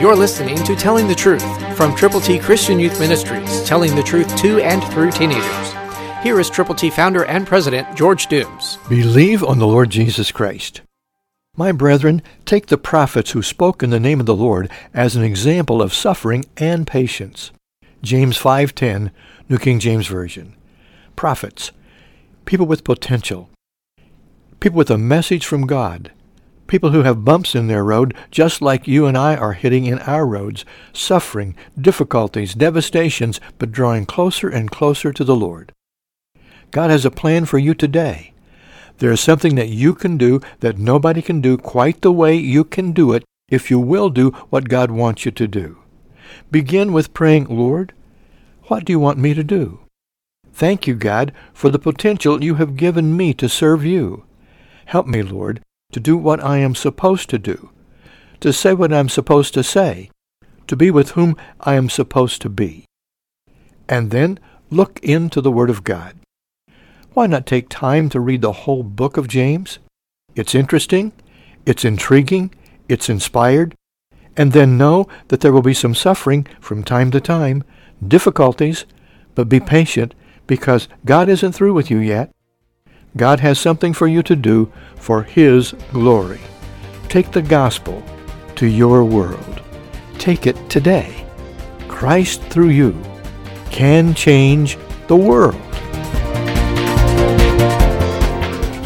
You're listening to Telling the Truth from Triple T Christian Youth Ministries, telling the truth to and through teenagers. Here is Triple T founder and president George Dooms. Believe on the Lord Jesus Christ. My brethren, take the prophets who spoke in the name of the Lord as an example of suffering and patience. James 5:10, New King James Version. Prophets, people with potential, people with a message from God, people who have bumps in their road just like you and I are hitting in our roads, suffering, difficulties, devastations, but drawing closer and closer to the Lord. God has a plan for you today. There is something that you can do that nobody can do quite the way you can do it if you will do what God wants you to do. Begin with praying, Lord, what do you want me to do? Thank you, God, for the potential you have given me to serve you. Help me, Lord, to do what I am supposed to do, to say what I'm supposed to say, to be with whom I am supposed to be. And then look into the Word of God. Why not take time to read the whole book of James? It's interesting, it's intriguing, it's inspired, and then know that there will be some suffering from time to time, difficulties, but be patient because God isn't through with you yet. God has something for you to do for His glory. Take the gospel to your world. Take it today. Christ through you can change the world.